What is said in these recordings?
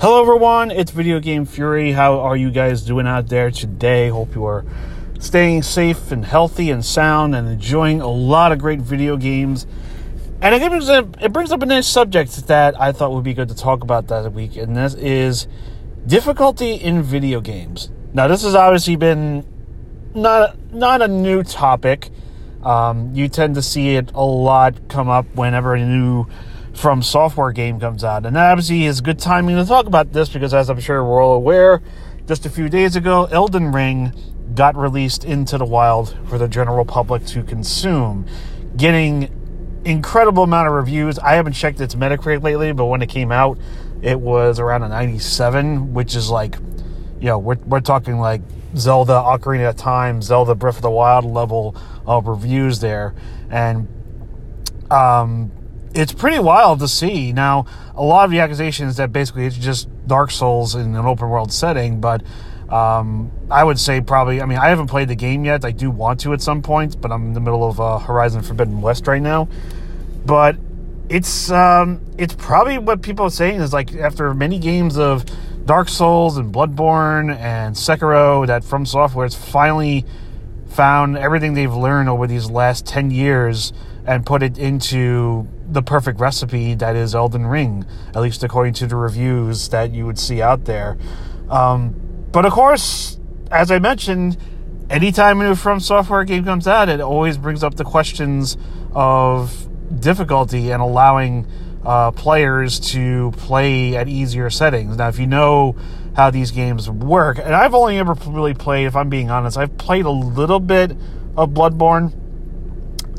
Hello, everyone. It's Video Game Fury. How are you guys doing out there today? Hope you are staying safe and healthy and sound and enjoying a lot of great video games. And it brings up, it brings up a nice subject that I thought would be good to talk about that week, and this is difficulty in video games. Now, this has obviously been not not a new topic. Um, you tend to see it a lot come up whenever a new From Software game comes out. And obviously is good timing to talk about this because as I'm sure we're all aware, just a few days ago, Elden Ring got released into the wild for the general public to consume, getting incredible amount of reviews. I haven't checked its Metacritic lately, but when it came out, it was around a 97, which is like, you know, we're, we're talking like Zelda Ocarina of Time, Zelda Breath of the Wild level of reviews there. And um, it's pretty wild to see. Now, a lot of the accusations that basically it's just Dark Souls in an open world setting, but um, I would say probably. I mean, I haven't played the game yet. I do want to at some point, but I'm in the middle of uh, Horizon Forbidden West right now. But it's um, it's probably what people are saying is like after many games of Dark Souls and Bloodborne and Sekiro, that From Software has finally found everything they've learned over these last ten years and put it into the perfect recipe that is Elden Ring, at least according to the reviews that you would see out there. Um, but of course, as I mentioned, anytime a new From Software game comes out, it always brings up the questions of difficulty and allowing uh, players to play at easier settings. Now, if you know how these games work, and I've only ever really played, if I'm being honest, I've played a little bit of Bloodborne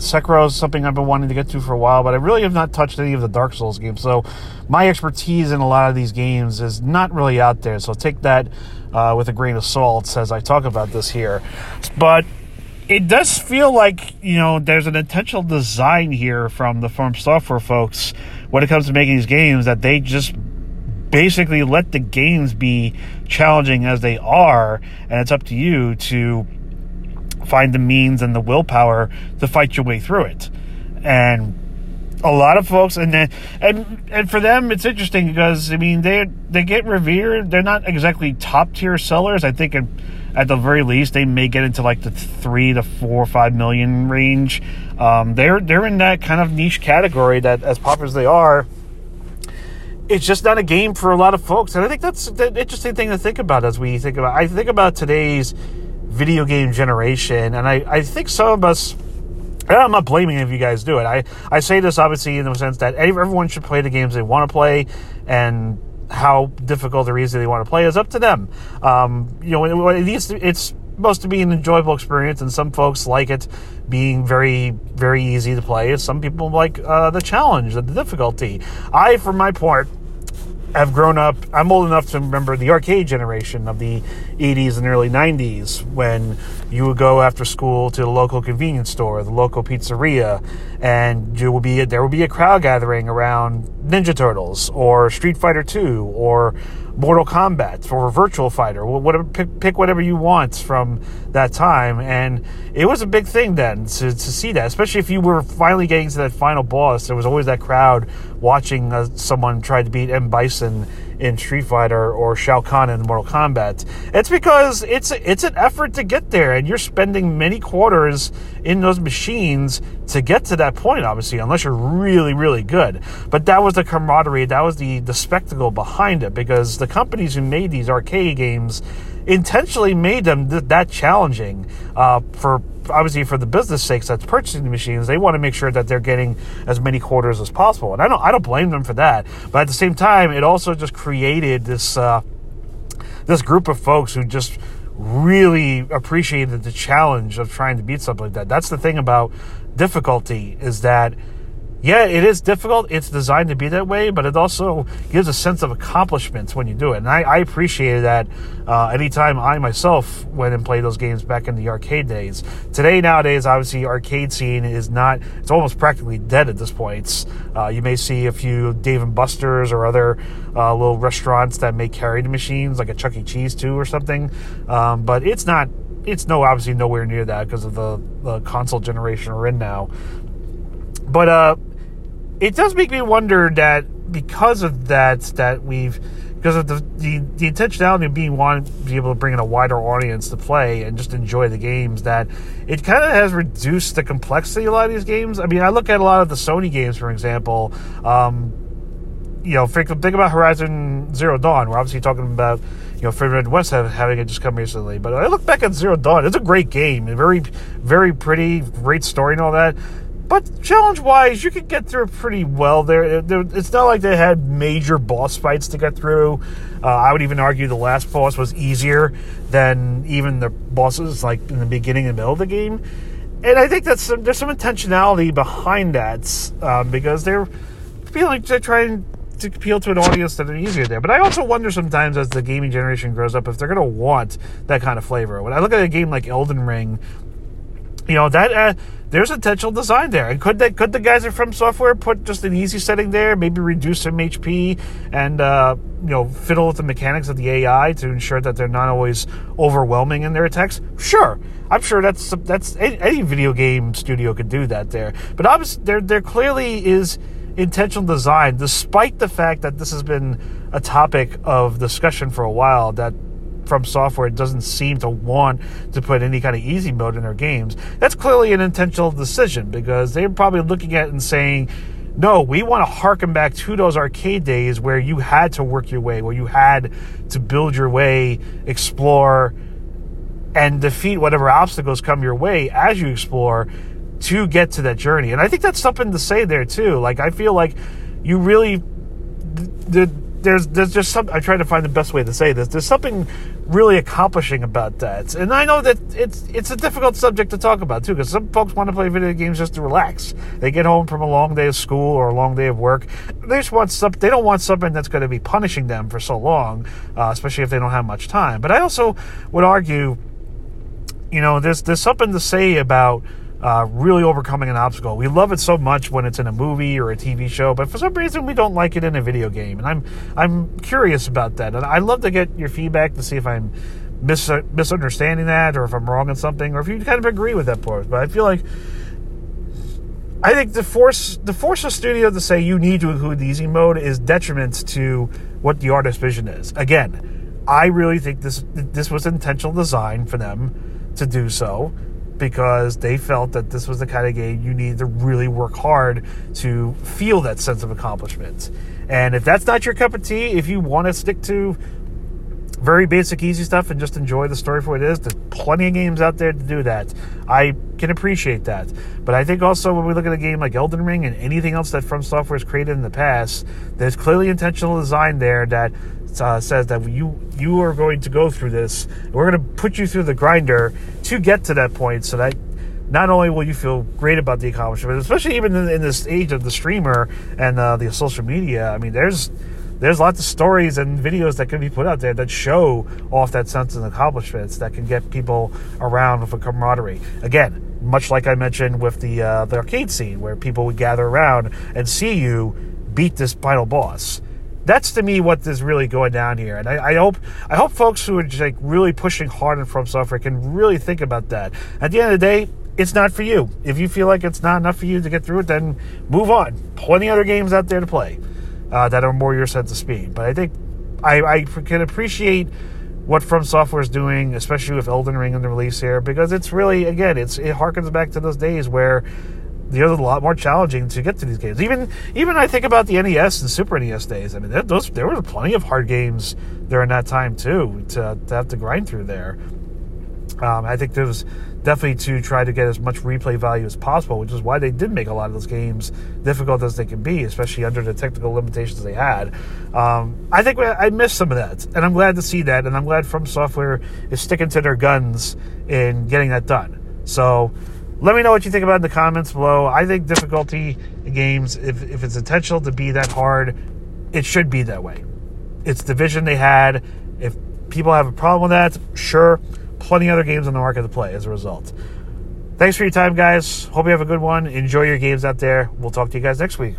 Sekiro is something I've been wanting to get to for a while, but I really have not touched any of the Dark Souls games. So my expertise in a lot of these games is not really out there. So take that uh, with a grain of salt as I talk about this here. But it does feel like you know there's an intentional design here from the From Software folks when it comes to making these games that they just basically let the games be challenging as they are, and it's up to you to find the means and the willpower to fight your way through it. And a lot of folks, and then, and and for them, it's interesting because I mean they they get revered. They're not exactly top tier sellers. I think at the very least they may get into like the three to four or five million range. Um, they're they're in that kind of niche category that as popular as they are. It's just not a game for a lot of folks, and I think that's the interesting thing to think about as we think about. I think about today's video game generation. And I, I think some of us, I'm not blaming if you guys do it. I, I say this obviously in the sense that everyone should play the games they want to play and how difficult or easy they want to play is up to them. Um, you know, it to, it's supposed to be an enjoyable experience, and some folks like it being very, very easy to play. Some people like uh, the challenge, the difficulty. I, for my part, have grown up. I'm old enough to remember the arcade generation of the 80s and early 90s when you would go after school to the local convenience store, the local pizzeria, and you would be there would be a crowd gathering around Ninja Turtles or Street Fighter 2 or Mortal Kombat or Virtual Fighter, whatever pick, pick whatever you want from that time, and it was a big thing then to, to see that, especially if you were finally getting to that final boss. There was always that crowd watching uh, someone try to beat M Bison in Street Fighter or Shao Kahn in Mortal Kombat. It's because it's it's an effort to get there, and you're spending many quarters in those machines to get to that point. Obviously, unless you're really really good. But that was the camaraderie, that was the the spectacle behind it, because the companies who made these arcade games intentionally made them th- that challenging uh, for obviously for the business sakes that's purchasing the machines they want to make sure that they're getting as many quarters as possible and i don't i don't blame them for that but at the same time it also just created this uh, this group of folks who just really appreciated the challenge of trying to beat something like that. That's the thing about difficulty is that yeah, it is difficult. It's designed to be that way, but it also gives a sense of accomplishments when you do it. And I, I that uh, anytime I myself went and played those games back in the arcade days. Today, nowadays, obviously, arcade scene is not, it's almost practically dead at this point. Uh, you may see a few Dave and Buster's or other uh, little restaurants that may carry the machines, like a Chuck E. Cheese too or something. Um, but it's not, it's no, obviously nowhere near that because of the, the console generation we're in now. But, uh, it does make me wonder that because of that, that we've because of the, the, the intentionality of being want to be able to bring in a wider audience to play and just enjoy the games that it kind of has reduced the complexity of a lot of these games. I mean, I look at a lot of the Sony games, for example. Um, you know, think, about Horizon Zero Dawn. We're obviously talking about you know Forbidden West have, having it just come recently, but I look back at Zero Dawn. It's a great game, very very pretty, great story and all that. But challenge wise, you could get through pretty well there. It's not like they had major boss fights to get through. Uh, I would even argue the last boss was easier than even the bosses like in the beginning and middle of the game. And I think that's some, there's some intentionality behind that um, because they're feeling they're trying to appeal to an audience that are easier there. But I also wonder sometimes as the gaming generation grows up if they're going to want that kind of flavor. When I look at a game like Elden Ring, you know that uh, there's intentional design there. And could they, could the guys From Software put just an easy setting there, maybe reduce some HP and uh, you know fiddle with the mechanics of the AI to ensure that they're not always overwhelming in their attacks? Sure, I'm sure that's that's any video game studio could do that there. But obviously, there there clearly is intentional design, despite the fact that this has been a topic of discussion for a while. That From Software doesn't seem to want to put any kind of easy mode in their games. That's clearly an intentional decision because they're probably looking at it and saying, no, we want to harken back to those arcade days where you had to work your way, where you had to build your way, explore, and defeat whatever obstacles come your way as you explore to get to that journey. And I think that's something to say there too. Like I feel like you really the there's there's just some. I try to find the best way to say this. There's something really accomplishing about that, and I know that it's it's a difficult subject to talk about too, because some folks want to play video games just to relax. They get home from a long day of school or a long day of work. They just want some. They don't want something that's going to be punishing them for so long, uh, especially if they don't have much time. But I also would argue, you know, there's there's something to say about uh, really overcoming an obstacle. We love it so much when it's in a movie or a TV show, but for some reason we don't like it in a video game. And I'm I'm curious about that. And I'd love to get your feedback to see if I'm mis- misunderstanding that or if I'm wrong on something or if you kind of agree with that part. But I feel like I think the force the force of studio to say you need to include the easy mode is detriment to what the artist's vision is. Again, I really think this this was intentional design for them to do so because they felt that this was the kind of game you need to really work hard to feel that sense of accomplishment. And if that's not your cup of tea, if you want to stick to very basic, easy stuff and just enjoy the story for what it is, there's plenty of games out there to do that. I can appreciate that. But I think also when we look at a game like Elden Ring and anything else that From Software has created in the past, there's clearly intentional design there that uh, says that you you are going to go through this. We're going to put you through the grinder to get to that point, so that not only will you feel great about the accomplishment, especially even in, in this age of the streamer and uh, the social media. I mean, there's there's lots of stories and videos that can be put out there that show off that sense of accomplishments that can get people around with a camaraderie. Again, much like I mentioned with the uh, the arcade scene, where people would gather around and see you beat this final boss that's to me what is really going down here. And I, I, hope I hope folks who are like really pushing hard on From Software can really think about that. At the end of the day, it's not for you. If you feel like it's not enough for you to get through it, then move on. Plenty other games out there to play uh, that are more your sense of speed. But I think I, I can appreciate what From Software is doing, especially with Elden Ring in the release here, because it's really again, it's it harkens back to those days where the other a lot more challenging to get to these games. Even even I think about the NES and Super NES days. I mean, there, those there were plenty of hard games during that time too to, to have to grind through there. Um, I think there was definitely to try to get as much replay value as possible, which is why they did make a lot of those games difficult as they can be, especially under the technical limitations they had. Um, I think I missed some of that, and I'm glad to see that, and I'm glad From Software is sticking to their guns in getting that done. So let me know what you think about in the comments below. I think difficulty games, if, if it's intentional to be that hard, it should be that way. It's the vision they had. If people have a problem with that, sure, plenty other games on the market to play as a result. Thanks for your time, guys. Hope you have a good one. Enjoy your games out there. We'll talk to you guys next week.